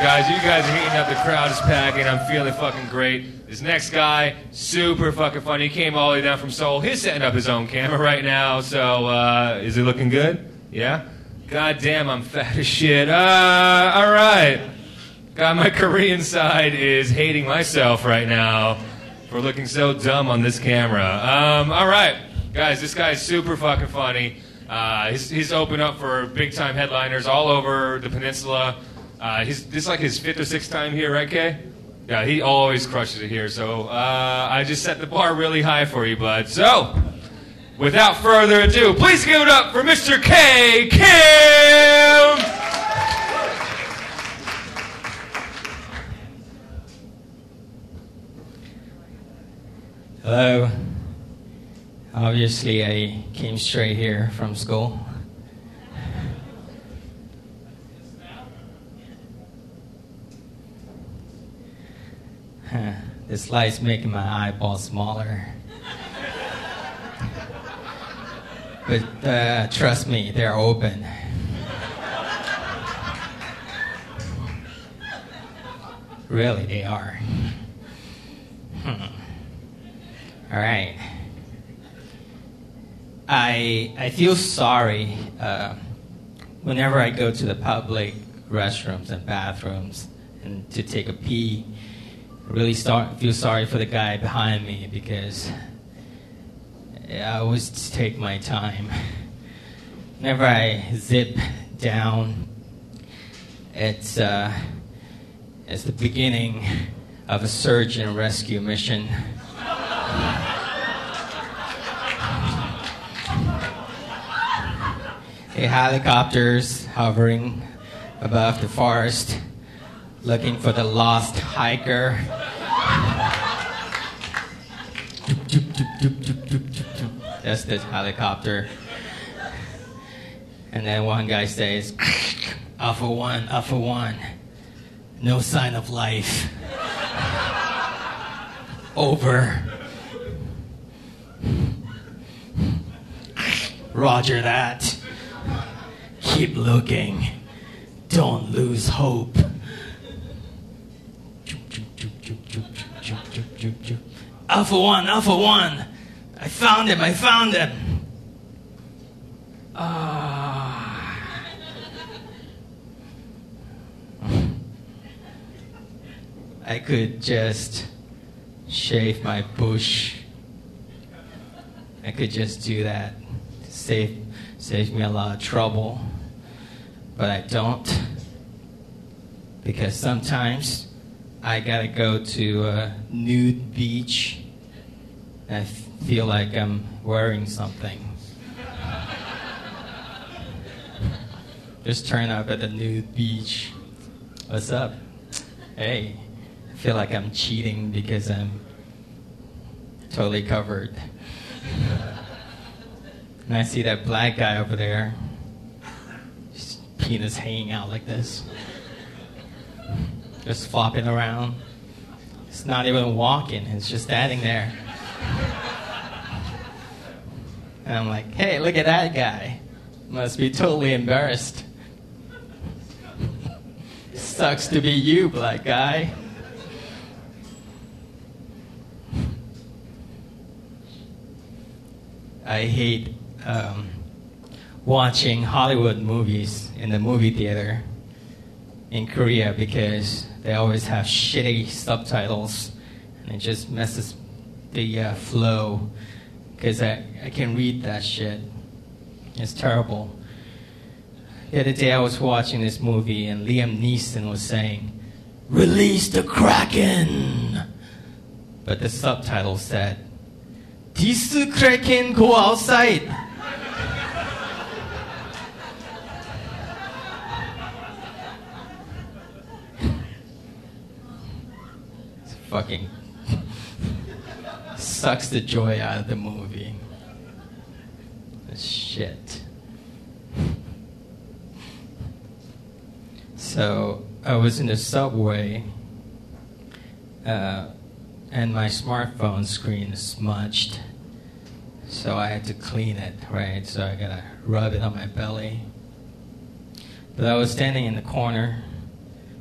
guys. You guys are heating up. The crowd is packing. I'm feeling fucking great. This next guy, super fucking funny. He came all the way down from Seoul. He's setting up his own camera right now. So, uh, is he looking good? Yeah? God damn, I'm fat as shit. Uh, all right. God, my Korean side is hating myself right now for looking so dumb on this camera. Um, all right. Guys, this guy's super fucking funny. Uh, he's, he's opened up for big time headliners all over the peninsula. Uh, he's, this is like his fifth or sixth time here, right, Kay? Yeah, he always crushes it here. So uh, I just set the bar really high for you, bud. So, without further ado, please give it up for Mr. K. Kim! Hello. Obviously, I came straight here from school. This light's making my eyeballs smaller. But uh, trust me, they're open. Really, they are. Hmm. All right. I I feel sorry uh, whenever I go to the public restrooms and bathrooms and to take a pee. Really start feel sorry for the guy behind me because I always take my time. Whenever I zip down, it's uh, it's the beginning of a search and rescue mission. The helicopters hovering above the forest, looking for the lost hiker. That's this helicopter. And then one guy says, Alpha 1, Alpha 1, no sign of life. Over. Roger that. Keep looking. Don't lose hope. Alpha 1, Alpha 1. I found him, I found him. Ah. I could just shave my bush. I could just do that. Save, save me a lot of trouble. But I don't. Because sometimes I gotta go to a nude beach I feel like I'm wearing something. Just turn up at the nude beach. What's up? Hey, I feel like I'm cheating because I'm totally covered. And I see that black guy over there, his penis hanging out like this, just flopping around. It's not even walking, it's just standing there. And I'm like, hey, look at that guy. Must be totally embarrassed. Sucks to be you, black guy. I hate um, watching Hollywood movies in the movie theater in Korea because they always have shitty subtitles and it just messes the uh, flow because I, I can read that shit. It's terrible. The other day I was watching this movie and Liam Neeson was saying, Release the Kraken! But the subtitle said, This Kraken go outside! It's fucking sucks the joy out of the movie. Shit. So I was in the subway, uh, and my smartphone screen is smudged. So I had to clean it, right? So I gotta rub it on my belly. But I was standing in the corner,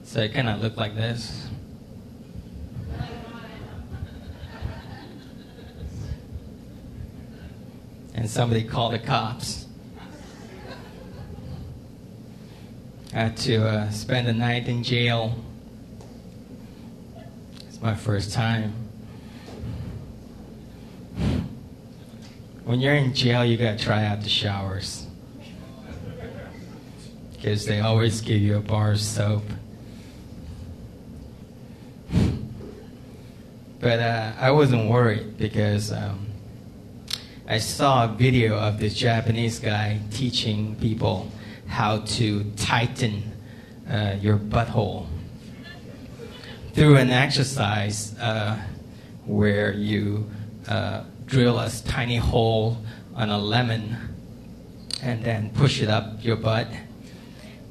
So it kind of looked like this. And somebody called the cops. I had to uh, spend the night in jail. It's my first time. When you're in jail, you gotta try out the showers. Because they always give you a bar of soap. But uh, I wasn't worried because um, I saw a video of this Japanese guy teaching people how to tighten uh, your butthole through an exercise uh, where you uh, drill a tiny hole on a lemon and then push it up your butt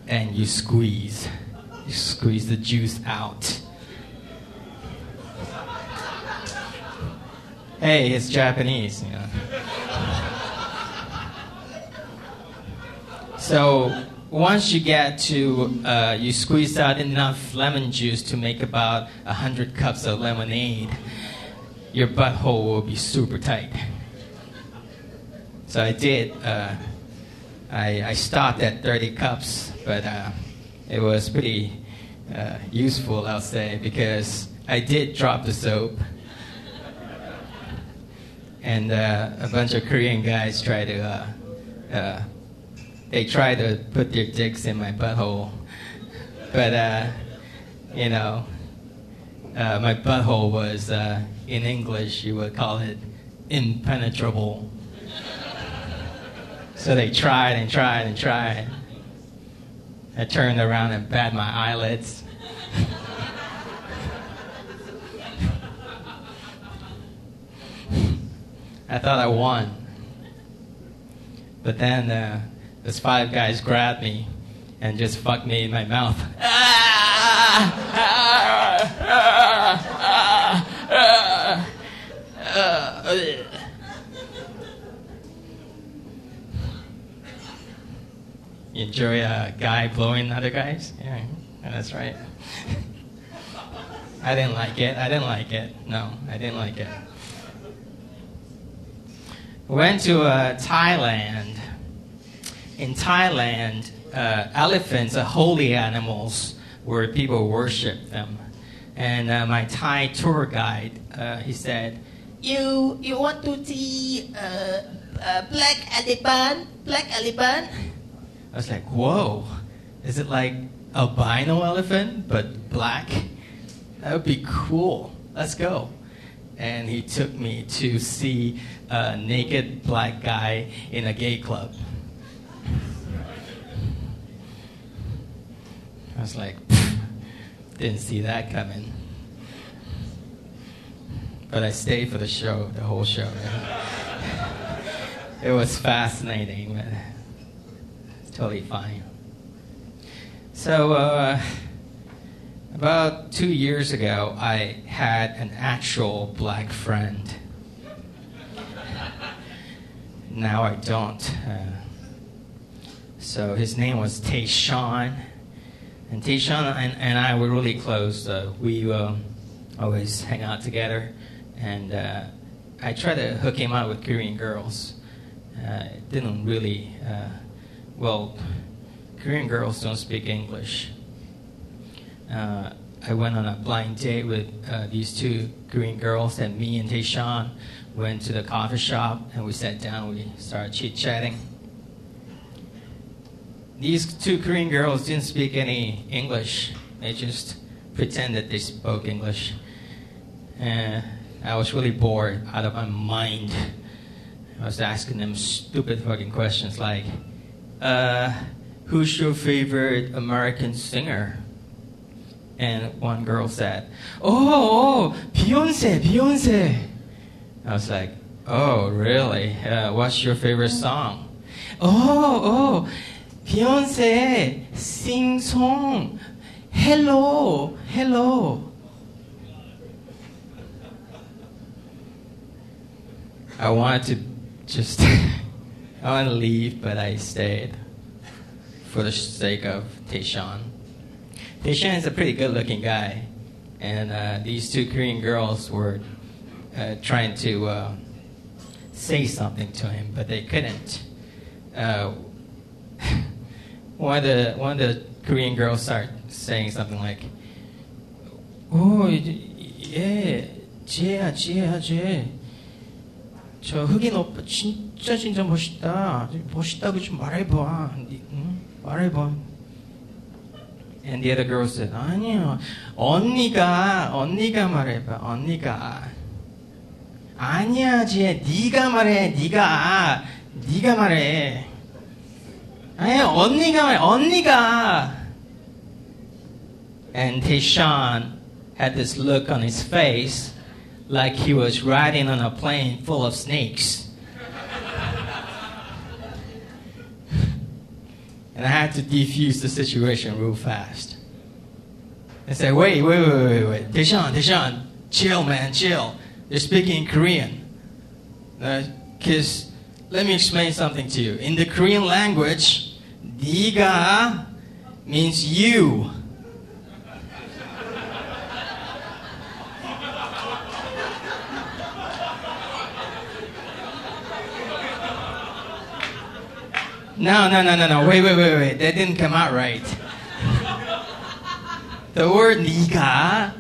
and you squeeze. You squeeze the juice out. Hey, it's Japanese, you know. So once you get to, uh, you squeeze out enough lemon juice to make about 100 cups of lemonade, your butthole will be super tight. So I did. Uh, I, I stopped at 30 cups, but uh, it was pretty uh, useful, I'll say, because I did drop the soap. And uh, a bunch of Korean guys try to, uh, they try to put their dicks in my butthole. But, uh, you know, uh, my butthole was, uh, in English, you would call it impenetrable. So they tried and tried and tried. I turned around and bat my eyelids. I thought I won. But then uh, those five guys grabbed me and just fucked me in my mouth. You enjoy a guy blowing other guys? Yeah, that's right. I didn't like it. I didn't like it. No, I didn't like it. Went to uh, Thailand. In Thailand, uh, elephants are holy animals where people worship them. And uh, my Thai tour guide, uh, he said, "You you want to see uh, uh, black elephant? Black elephant?" I was like, "Whoa, is it like albino elephant but black? That would be cool. Let's go." And he took me to see a naked black guy in a gay club. I was like, didn't see that coming. But I stayed for the show, the whole show. it was fascinating, but totally fine. So, uh, about two years ago, I had an actual black friend. Now I don't. Uh, so his name was Tayshawn. And Tayshawn and, and I were really close. Uh, we uh, always hang out together. And uh, I tried to hook him up with Korean girls. Uh, it didn't really, uh, well, Korean girls don't speak English. Uh, I went on a blind date with these two Korean girls, and me and Tayshawn went to the coffee shop and we sat down. We started chit chatting. These two Korean girls didn't speak any English. They just pretended they spoke English. And I was really bored out of my mind. I was asking them stupid fucking questions like, uh, who's your favorite American singer? And one girl said, oh, oh Beyonce, Beyonce. I was like, oh, really? Uh, what's your favorite song? Oh, oh, Beyonce, sing song. Hello, hello. I wanted to just, I wanted to leave, but I stayed for the sake of Tayshawn. Taeshan is a pretty good-looking guy, and uh, these two Korean girls were uh, trying to uh, say something to him, but they couldn't. Uh, one of the one of the Korean girls started saying something like, "Oh, yeah, 쟤야, 쟤야, 쟤. 저 흑인 오빠 진짜 진짜 멋있다. 멋있다고 좀 말해봐. 니- 응? 말해봐." And the other girl said, 아니요, 언니가 언니가 말해봐, 언니가. 아니야, 쟤 네가 말해, 네가, 네가 말해. 아니, 언니가 말해, 언니가. And Tayshawn had this look on his face like he was riding on a plane full of snakes. and I had to defuse the situation real fast. I said, wait, wait, wait, wait, wait. Tayshawn, Tayshawn, chill, man, chill. They're speaking in Korean. Because let me explain something to you. In the Korean language, Diga means you. No, no, no, no, no. Wait, wait, wait, wait. That didn't come out right. the word nika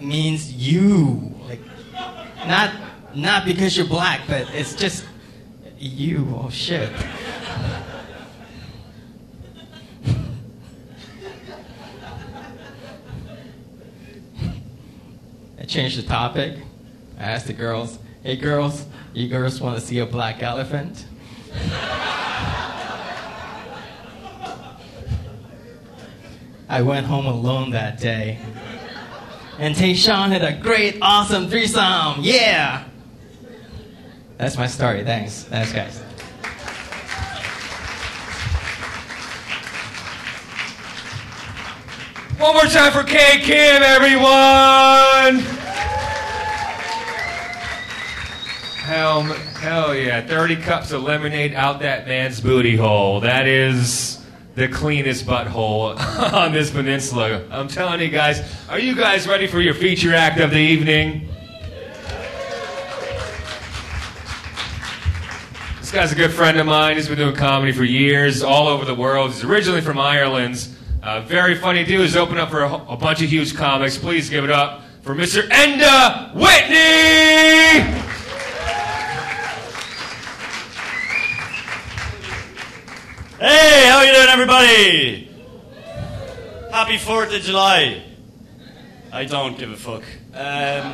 means you. Like, not, not because you're black, but it's just you. Oh, shit. I changed the topic. I asked the girls, "Hey girls, you girls want to see a black elephant?" I went home alone that day. And Tayshawn had a great, awesome threesome. Yeah! That's my story. Thanks. Thanks, guys. One more time for K Kim, everyone! Hell, hell yeah. 30 cups of lemonade out that man's booty hole. That is the cleanest butthole on this peninsula. I'm telling you guys, are you guys ready for your feature act of the evening? This guy's a good friend of mine. He's been doing comedy for years, all over the world. He's originally from Ireland. Uh, very funny dude. He's opened up for a, a bunch of huge comics. Please give it up for Mr. Enda Whitney! Hey, how you doing, everybody? Happy Fourth of July. I don't give a fuck. Um,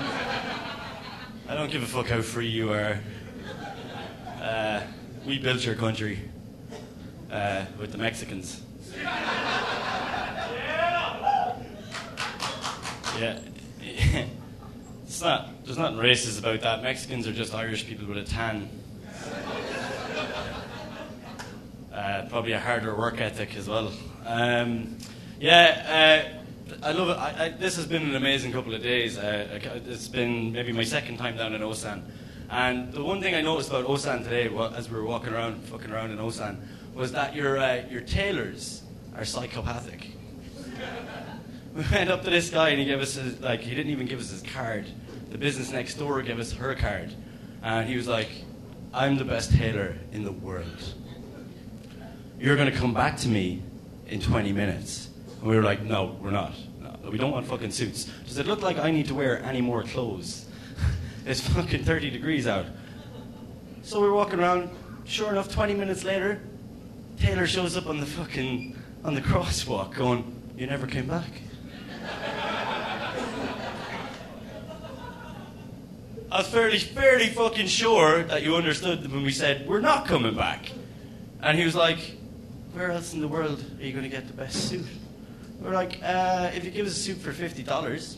I don't give a fuck how free you are. Uh, we built your country uh, with the Mexicans. Yeah. it's not. There's nothing racist about that. Mexicans are just Irish people with a tan. Uh, probably a harder work ethic as well. Um, yeah, uh, I love it. I, I, this has been an amazing couple of days. Uh, it's been maybe my second time down in Osan. And the one thing I noticed about Osan today, wa- as we were walking around, fucking around in Osan, was that your, uh, your tailors are psychopathic. we went up to this guy and he gave us his, like, he didn't even give us his card. The business next door gave us her card. And he was like, I'm the best tailor in the world you're going to come back to me in 20 minutes. And we were like, no, we're not. No, we don't want fucking suits. Does it look like I need to wear any more clothes? it's fucking 30 degrees out. So we're walking around. Sure enough, 20 minutes later, Taylor shows up on the fucking, on the crosswalk going, you never came back. I was fairly, fairly fucking sure that you understood when we said, we're not coming back. And he was like, Where else in the world are you going to get the best suit? We're like, uh, If you give us a suit for $50,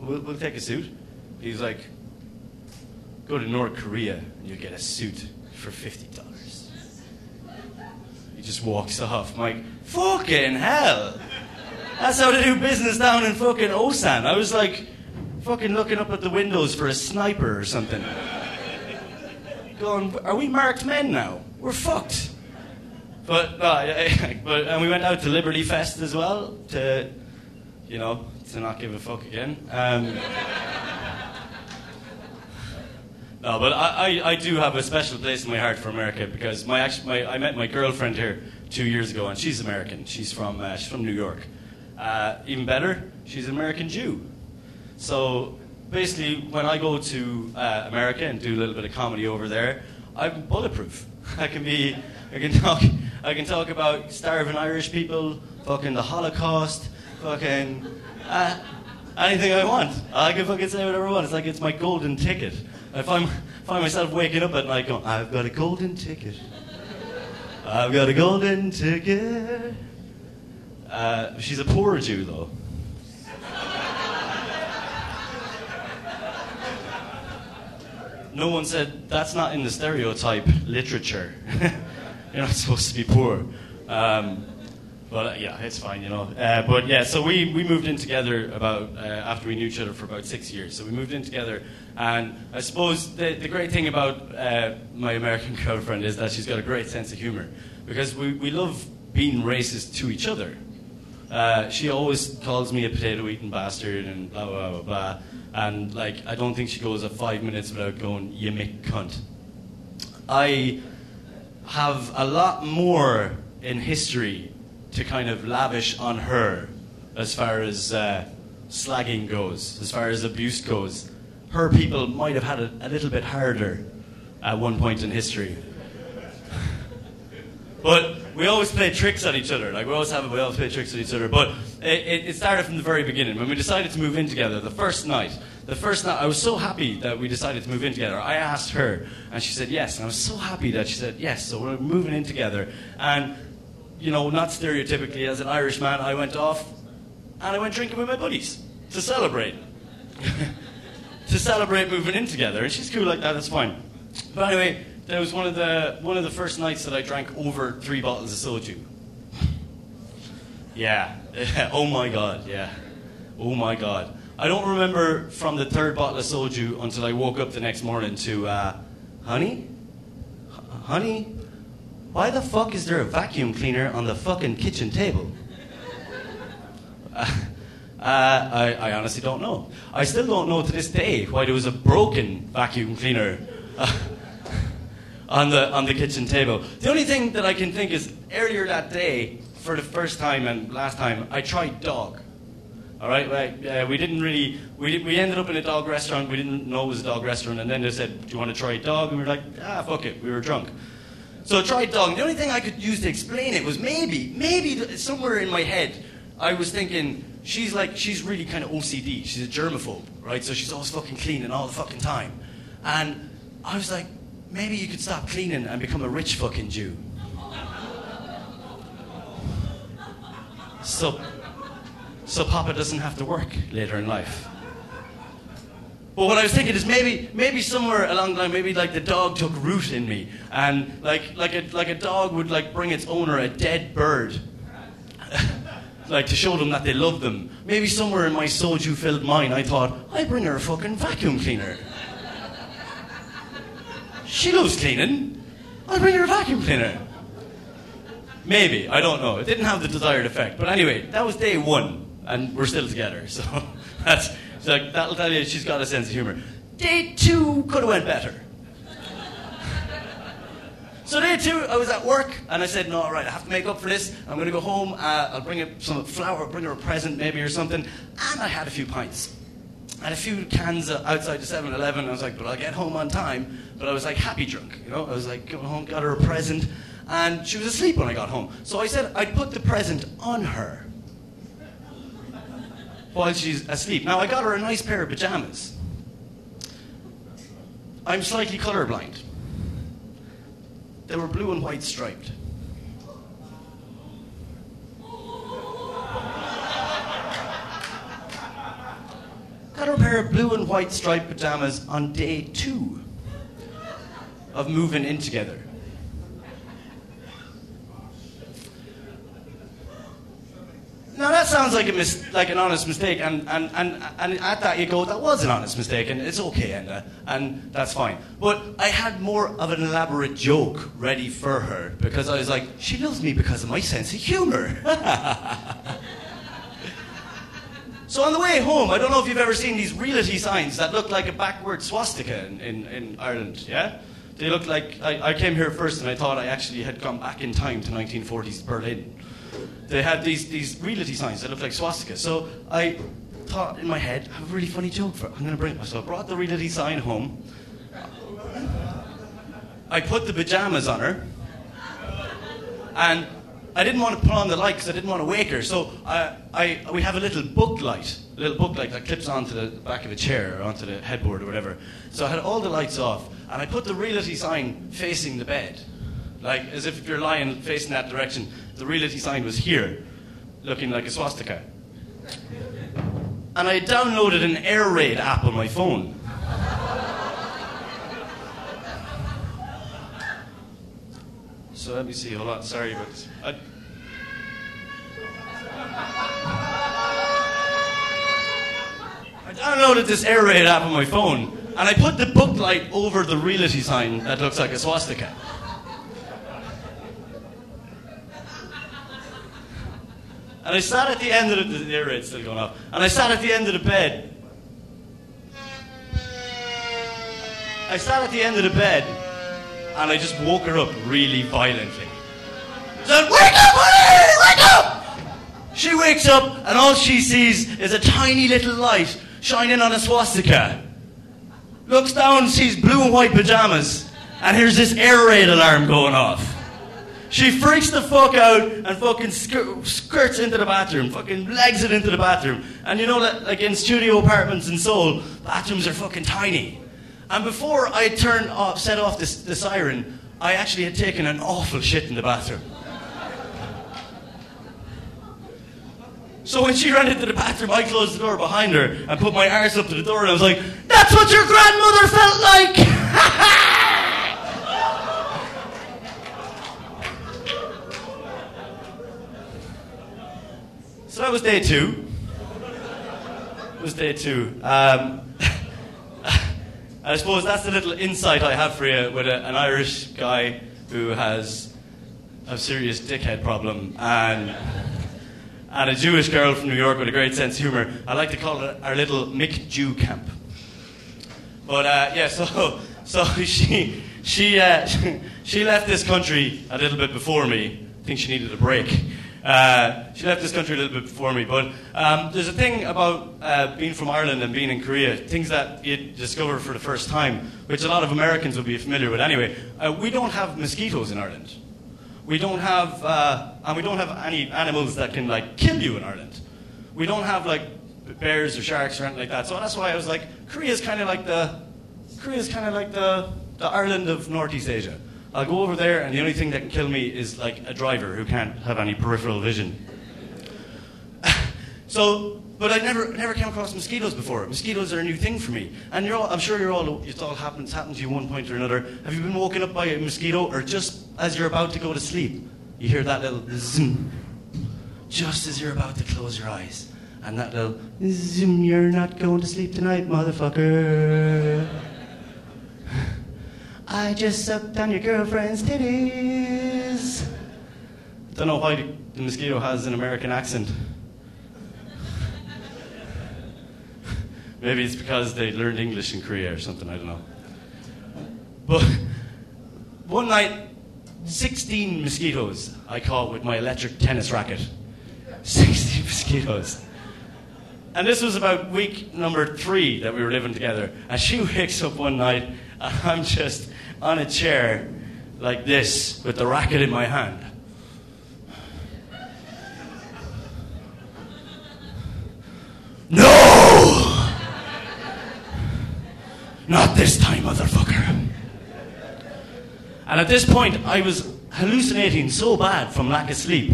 we'll, we'll take a suit. He was like, Go to North Korea and you'll get a suit for $50. He just walks off. I'm like, Fucking hell! That's how they do business down in fucking Osan. I was like, fucking looking up at the windows for a sniper or something. Going, are we marked men now? We're fucked. But no, I- but and we went out to Liberty Fest as well to you know, to not give a fuck again. Um, no, but I, I, I, do have a special place in my heart for America because my, my I met my girlfriend here two years ago, and she's American. She's from uh, she's from New York. Uh, even better, she's an American Jew. So basically, when I go to uh, America and do a little bit of comedy over there, I'm bulletproof. I can be, I can talk, I can talk about starving Irish people, fucking the Holocaust, fucking uh, anything I want. I can fucking say whatever I want. It's like it's my golden ticket. I find, find myself waking up at night going, I've got a golden ticket. I've got a golden ticket. Uh, she's a poor Jew, though. no one said that's not in the stereotype literature. You're not supposed to be poor. Um, but uh, yeah, it's fine, you know. Uh, but yeah, so we, we moved in together about uh, after we knew each other for about six years. So we moved in together, and I suppose the, the great thing about uh, my American girlfriend is that she's got a great sense of humor because we, we love being racist to each other. Uh, she always calls me a potato eating bastard and blah blah blah blah, and like I don't think she goes a five minutes without going you make cunt. I have a lot more in history to kind of lavish on her as far as uh, slagging goes, as far as abuse goes. Her people might have had it a little bit harder at one point in history. but we always play tricks on each other. Like we always have, we always play tricks on each other. But it, it, started from the very beginning when we decided to move in together. The first night, the first night, I was so happy that we decided to move in together. I asked her, and she said yes. And I was so happy that she said yes. So we're moving in together, and you know, not stereotypically as an Irish man, I went off and I went drinking with my buddies to celebrate. to celebrate moving in together. And she's cool like that, that's fine. But anyway, that was one of the one of the first nights that I drank over three bottles of soju. yeah. oh my god, yeah. Oh my god. I don't remember from the third bottle of soju until I woke up the next morning to, uh, honey? H- honey? Why the fuck is there a vacuum cleaner on the fucking kitchen table? Uh, I, I, honestly don't know. I still don't know to this day why there was a broken vacuum cleaner uh, on, the, on the kitchen table. The only thing that I can think is earlier that day, for the first time and last time, I tried dog. All right, uh, we didn't really. We, we ended up in a dog restaurant. We didn't know it was a dog restaurant, and then they said, "Do you want to try a dog?" And we were like, "Ah, fuck it." We were drunk. So I tried dog. The only thing I could use to explain it was maybe, maybe somewhere in my head, I was thinking, she's like, she's really kind of OCD. She's a germaphobe, right? So she's always fucking cleaning all the fucking time. And I was like, maybe you could stop cleaning and become a rich fucking Jew. So, so Papa doesn't have to work later in life. But what I was thinking is maybe, maybe somewhere along the line, maybe like the dog took root in me, and like, like, a, like a dog would like bring its owner a dead bird, like to show them that they love them. Maybe somewhere in my soju-filled mind, I thought, I bring her a fucking vacuum cleaner. she loves cleaning. I'll bring her a vacuum cleaner. Maybe I don't know. It didn't have the desired effect, but anyway, that was day one, and we're still together. So that's that'll tell you she's got a sense of humor. Day two could have went better. So day two, I was at work, and I said, no, all right, I have to make up for this. I'm going to go home. Uh, I'll bring her some flour, bring her a present maybe or something. And I had a few pints. I had a few cans outside the 7-Eleven. I was like, but I'll get home on time. But I was like happy drunk, you know. I was like, going home, got her a present, and she was asleep when I got home. So I said I'd put the present on her while she's asleep. Now, I got her a nice pair of pajamas. I'm slightly colorblind. They were blue and white striped. Got her a pair of blue and white striped pajamas on day two of moving in together. Now that sounds like a mis- like an honest mistake, and, and, and, and at that you go, that was an honest mistake, and it's okay, Enda, and that's fine. But I had more of an elaborate joke ready for her because I was like, she loves me because of my sense of humour. So on the way home, I don't know if you've ever seen these realty signs that look like a backward swastika in, in, in Ireland, yeah? They look like, I, I came here first and I thought I actually had gone back in time to 1940s Berlin. They had these, these realty signs that looked like swastikas. So I thought in my head, I have a really funny joke for it. I'm going to bring it. So I brought the reality sign home. I put the pajamas on her. And I didn't want to put on the light because I didn't want to wake her. So I, I, we have a little book light, a little book light that clips onto the back of a chair or onto the headboard or whatever. So I had all the lights off, and I put the reality sign facing the bed, like as if you're lying facing that direction. The realty sign was here, looking like a swastika. And I downloaded an air raid app on my phone. So let me see. Hold on. Sorry this. I, I downloaded this air raid app on my phone, and I put the book light over the reality sign that looks like a swastika. And I sat at the end of the, air raid's still going off, and I sat at the end of the bed. I sat at the end of the bed, and I just woke her up really violently. Said, "Wake up, honey! Wake up!" She wakes up, and all she sees is a tiny little light shining on a swastika. Looks down, sees blue and white pajamas, and here's this air raid alarm going off. She freaks the fuck out and fucking skir- skirts into the bathroom, fucking legs it into the bathroom. And you know that, like in studio apartments in Seoul, bathrooms are fucking tiny. And before I turned off, set off this, the siren, I actually had taken an awful shit in the bathroom. So when she ran into the bathroom, I closed the door behind her and put my arse up to the door, and I was like, "That's what your grandmother felt like." so that was day two. It was day two. Um, I suppose that's the little insight I have for you with a, an Irish guy who has a serious dickhead problem and and a Jewish girl from New York with a great sense of humor. I like to call it our little Mick Jew camp. But uh, yeah, so so she she uh, she left this country a little bit before me. I think she needed a break. Uh, she left this country a little bit before me, but um, there's a thing about uh, being from Ireland and being in Korea, things that you discover for the first time, which a lot of Americans will be familiar with anyway. Uh, we don't have mosquitoes in Ireland. We don't have, uh, and we don't have any animals that can like kill you in Ireland. We don't have like bears or sharks or anything like that. So that's why I was like, Korea's kind of like the, Korea's kind of like the, the Ireland of Northeast Asia. I'll go over there, and the only thing that can kill me is like a driver who can't have any peripheral vision. so, but I never, never came across mosquitoes before. Mosquitoes are a new thing for me, and you're all, I'm sure you're all, it's all happens, happened to you one point or another. Have you been woken up by a mosquito, or just as you're about to go to sleep, you hear that little zoom, just as you're about to close your eyes, and that little zoom, you're not going to sleep tonight, motherfucker. I just sucked on your girlfriend's titties. Don't know why the mosquito has an American accent. Maybe it's because they learned English in Korea or something, I don't know. But one night, 16 mosquitoes I caught with my electric tennis racket. 16 mosquitoes. And this was about week number three that we were living together. And she wakes up one night, and I'm just on a chair like this with the racket in my hand. No! Not this time, motherfucker. And at this point, I was hallucinating so bad from lack of sleep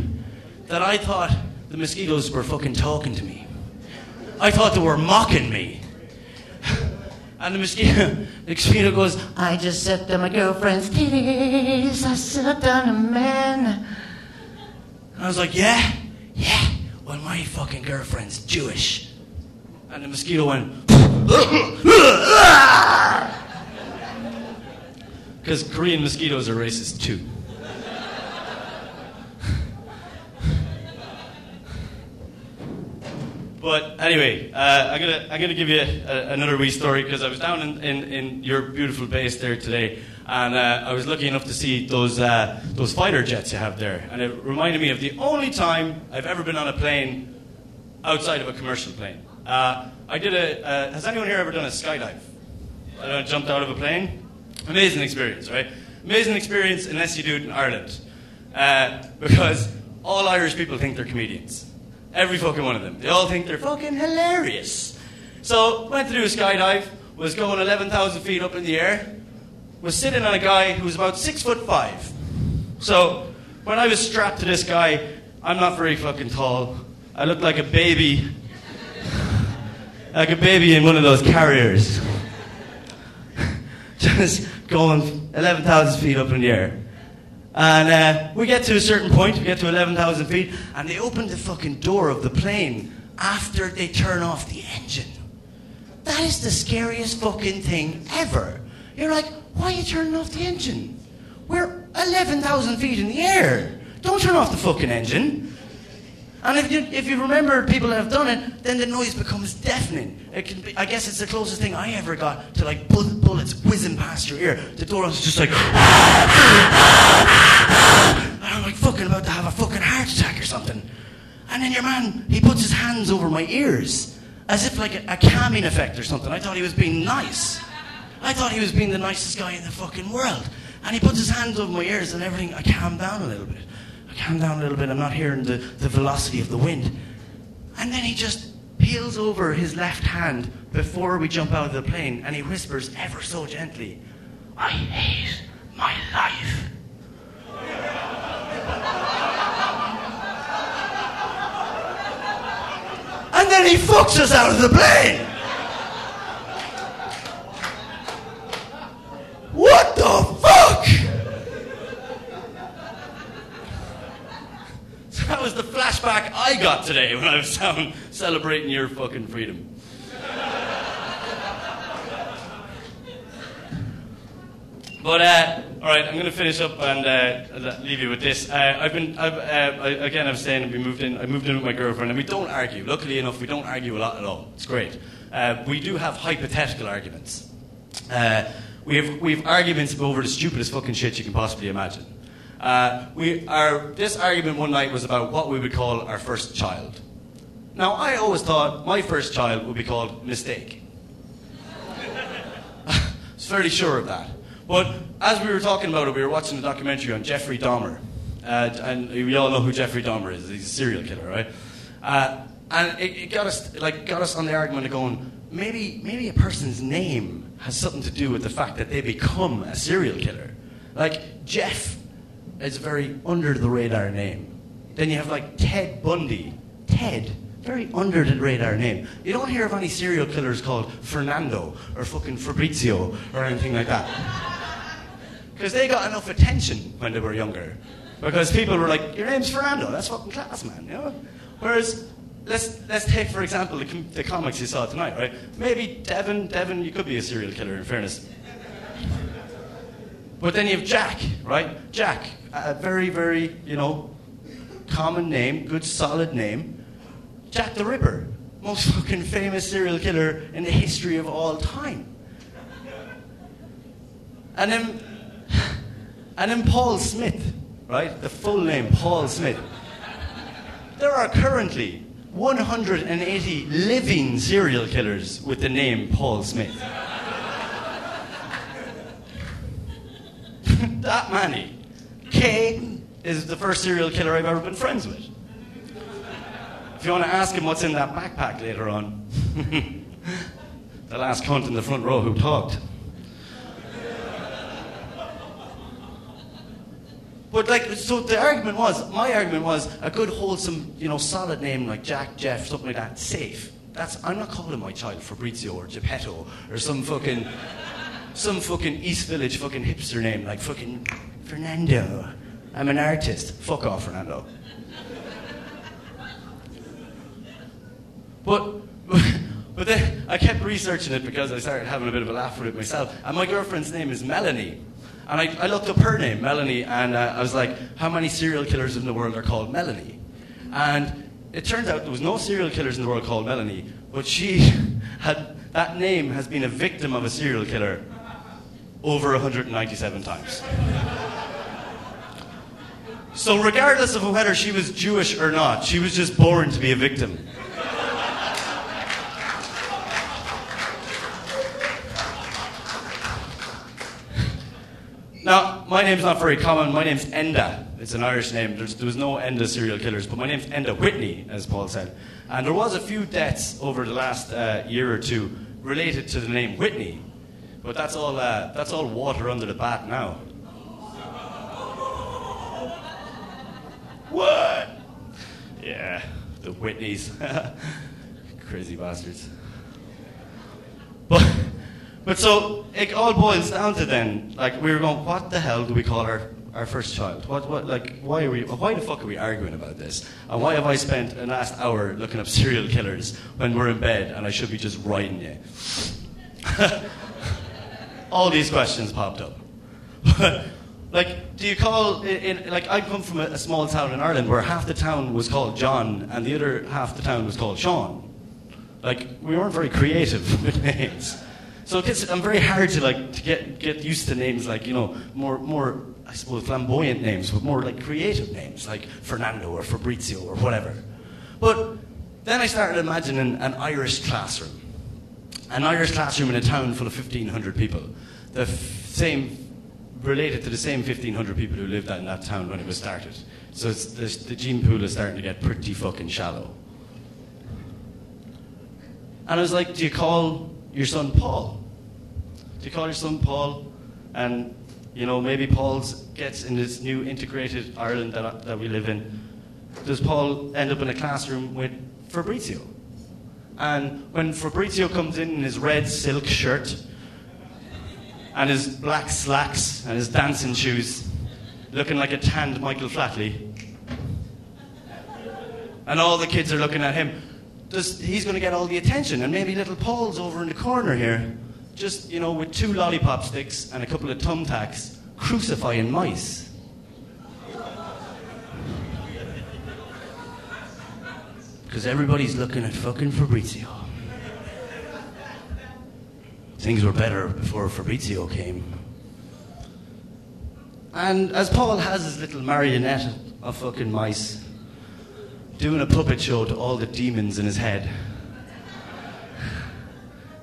that I thought the mosquitoes were fucking talking to me. I thought they were mocking me. And the mosquito, the mosquito goes, I just sucked on my girlfriend's titties. I sucked on a man. And I was like, yeah? Yeah. Well, my fucking girlfriend's Jewish. And the mosquito went, because Korean mosquitoes are racist too. But anyway, uh, I'm gonna I'm gonna give you a, another wee story because I was down in, in, in your beautiful base there today, and uh, I was lucky enough to see those uh, those fighter jets you have there, and it reminded me of the only time I've ever been on a plane outside of a commercial plane. Uh, I did a. Uh, has anyone here ever done a skydive? I jumped out of a plane. Amazing experience, right? Amazing experience unless you do it in Ireland, uh, because all Irish people think they're comedians. Every fucking one of them. They all think they're fucking hilarious. So went to do a skydive. Was going 11,000 feet up in the air. Was sitting on a guy who was about six foot five. So when I was strapped to this guy, I'm not very fucking tall. I looked like a baby, like a baby in one of those carriers. Just going 11,000 feet up in the air. And uh, we get to a certain point, we get to 11,000 feet, and they open the fucking door of the plane after they turn off the engine. That is the scariest fucking thing ever. You're like, why are you turning off the engine? We're 11,000 feet in the air. Don't turn off the fucking engine. And if you, if you remember people that have done it, then the noise becomes deafening. It be, I guess it's the closest thing I ever got to like bull- bullets whizzing past your ear. The door was just like, and I'm like fucking about to have a fucking heart attack or something. And then your man, he puts his hands over my ears as if like a, a calming effect or something. I thought he was being nice. I thought he was being the nicest guy in the fucking world. And he puts his hands over my ears and everything. I calm down a little bit. Calm down a little bit. I'm not hearing the, the velocity of the wind. And then he just peels over his left hand before we jump out of the plane and he whispers ever so gently, I hate my life. And then he fucks us out of the plane. What the fuck? So that was the flashback I got today when I was down celebrating your fucking freedom. But uh, all right, I'm going to finish up and uh, leave you with this. Uh, I've been, I've, uh, I, again, I'm saying we moved in. I moved in with my girlfriend, and we don't argue. Luckily enough, we don't argue a lot at all. It's great. Uh, we do have hypothetical arguments. Uh, we have we have arguments over the stupidest fucking shit you can possibly imagine. Uh, we our this argument one night was about what we would call our first child. Now I always thought my first child would be called mistake. I was fairly sure of that. But as we were talking about it, we were watching a documentary on Jeffrey Dahmer. Uh, and we all know who Jeffrey Dahmer is. He's a serial killer, right? Uh, and it, it got us like got us on the argument of going, maybe maybe a person's name has something to do with the fact that they become a serial killer. Like Jeff is a very under the radar name. Then you have like Ted Bundy. Ted, very under the radar name. You don't hear of any serial killers called Fernando or fucking Fabrizio or anything like that. Because they got enough attention when they were younger. Because people were like, your name's Fernando, that's fucking class, man. You know? Whereas, let's, let's take, for example, the, com- the comics you saw tonight, right? Maybe Devin, Devin, you could be a serial killer, in fairness. But then you have Jack, right? Jack, a very, very, you know, common name, good, solid name. Jack the Ripper, most fucking famous serial killer in the history of all time. And then, and then Paul Smith, right? The full name, Paul Smith. There are currently 180 living serial killers with the name Paul Smith. that many. Is the first serial killer I've ever been friends with. If you want to ask him what's in that backpack later on, the last cunt in the front row who talked. But like, so the argument was, my argument was a good, wholesome, you know, solid name like Jack, Jeff, something like that, safe. That's I'm not calling my child Fabrizio or Geppetto or some fucking, some fucking East Village fucking hipster name like fucking Fernando. I'm an artist. Fuck off, Fernando. But, but then I kept researching it because I started having a bit of a laugh with it myself. And my girlfriend's name is Melanie. And I, I looked up her name, Melanie, and uh, I was like, how many serial killers in the world are called Melanie? And it turns out there was no serial killers in the world called Melanie, but she had that name has been a victim of a serial killer over 197 times. So, regardless of whether she was Jewish or not, she was just born to be a victim. Now, my name's not very common. My name's Enda. It's an Irish name. There's, there was no Enda serial killers, but my name's Enda Whitney, as Paul said. And there was a few deaths over the last uh, year or two related to the name Whitney, but that's all. Uh, that's all water under the bat now. What? Yeah, the Whitneys, crazy bastards. But, but so it all boils down to then, like we were going, what the hell do we call our, our first child? What, what, like, why are we, why the fuck are we arguing about this? And why have I spent the last hour looking up serial killers when we're in bed and I should be just writing you? all these questions popped up. like, do you call in, in like I come from a, a small town in Ireland where half the town was called John and the other half the town was called Sean. Like, we weren't very creative with names. So it gets, I'm very hard to like to get get used to names like you know more more I suppose flamboyant names, but more like creative names like Fernando or Fabrizio or whatever. But then I started imagining an Irish classroom, an Irish classroom in a town full of 1,500 people, the f- same related to the same 1,500 people who lived in that town when it was started. So the, the gene pool is starting to get pretty fucking shallow. And I was like, do you call your son Paul? Do you call your son Paul? And, you know, maybe Paul gets in this new integrated Ireland that, that we live in. Does Paul end up in a classroom with Fabrizio? And when Fabrizio comes in in his red silk shirt and his black slacks and his dancing shoes, looking like a tanned Michael Flatley, and all the kids are looking at him, he's going to get all the attention. And maybe little Paul's over in the corner here, just, you know, with two lollipop sticks and a couple of thumbtacks, crucifying mice. Because everybody's looking at fucking Fabrizio. Things were better before Fabrizio came. And as Paul has his little marionette of fucking mice, doing a puppet show to all the demons in his head.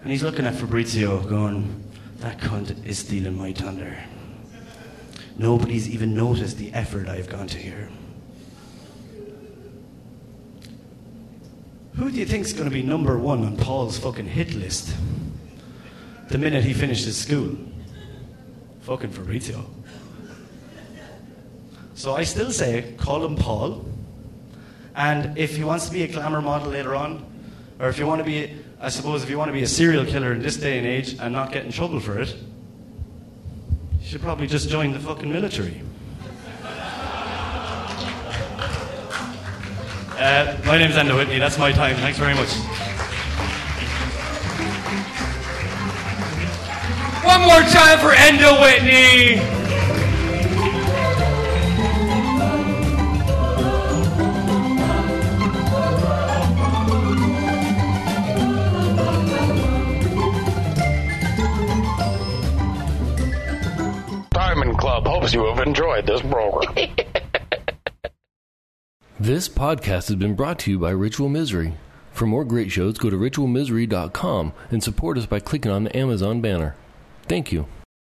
And he's looking at Fabrizio going, that cunt is stealing my thunder. Nobody's even noticed the effort I've gone to here. Who do you think's going to be number one on Paul's fucking hit list the minute he finishes school? Fucking Fabrizio. So I still say, call him Paul. And if he wants to be a glamour model later on, or if you want to be, I suppose, if you want to be a serial killer in this day and age and not get in trouble for it, you should probably just join the fucking military. Uh, my name's Enda Whitney. That's my time. Thanks very much. One more time for Enda Whitney. Diamond Club hopes you have enjoyed this program. This podcast has been brought to you by Ritual Misery. For more great shows, go to ritualmisery.com and support us by clicking on the Amazon banner. Thank you.